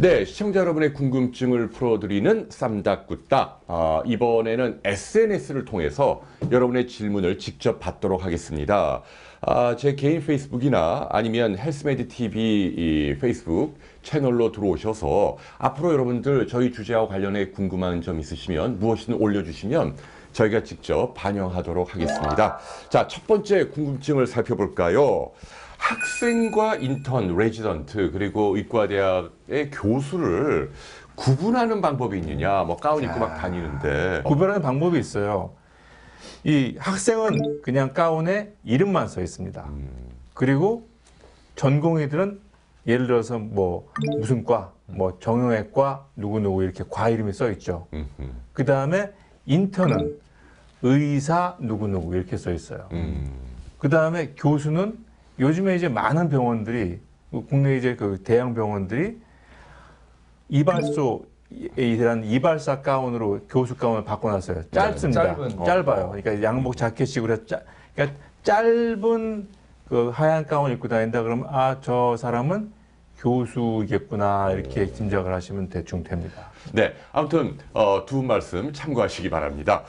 네, 시청자 여러분의 궁금증을 풀어드리는 쌈닭굿다. 아, 이번에는 SNS를 통해서 여러분의 질문을 직접 받도록 하겠습니다. 아, 제 개인 페이스북이나 아니면 헬스메디 TV 이 페이스북 채널로 들어오셔서 앞으로 여러분들 저희 주제와 관련해 궁금한 점 있으시면 무엇이든 올려주시면 저희가 직접 반영하도록 하겠습니다. 자, 첫 번째 궁금증을 살펴볼까요? 학생과 인턴, 레지던트 그리고 의과대학의 교수를 구분하는 방법이 있느냐? 뭐 가운 입고 막 다니는데 구별하는 방법이 있어요. 이 학생은 그냥 가운에 이름만 써 있습니다. 그리고 전공의들은 예를 들어서 뭐 무슨 과, 뭐 정형외과 누구 누구 이렇게 과 이름이 써 있죠. 그 다음에 인턴은 의사 누구 누구 이렇게 써 있어요. 음, 그 다음에 교수는 요즘에 이제 많은 병원들이 국내 이제 그 대형 병원들이 이발소 이란 이발사 가운으로 교수 가운을 바꿔놨어요. 짧습니다. 짧은. 짧아요. 그러니까 양복 자켓식으로 해서 짧, 그러니까 짧은 그 하얀 가운 입고 다닌다 그러면 아 저 사람은 교수이겠구나 이렇게 짐작을 하시면 대충 됩니다. 네, 아무튼 어, 두분 말씀 참고하시기 바랍니다.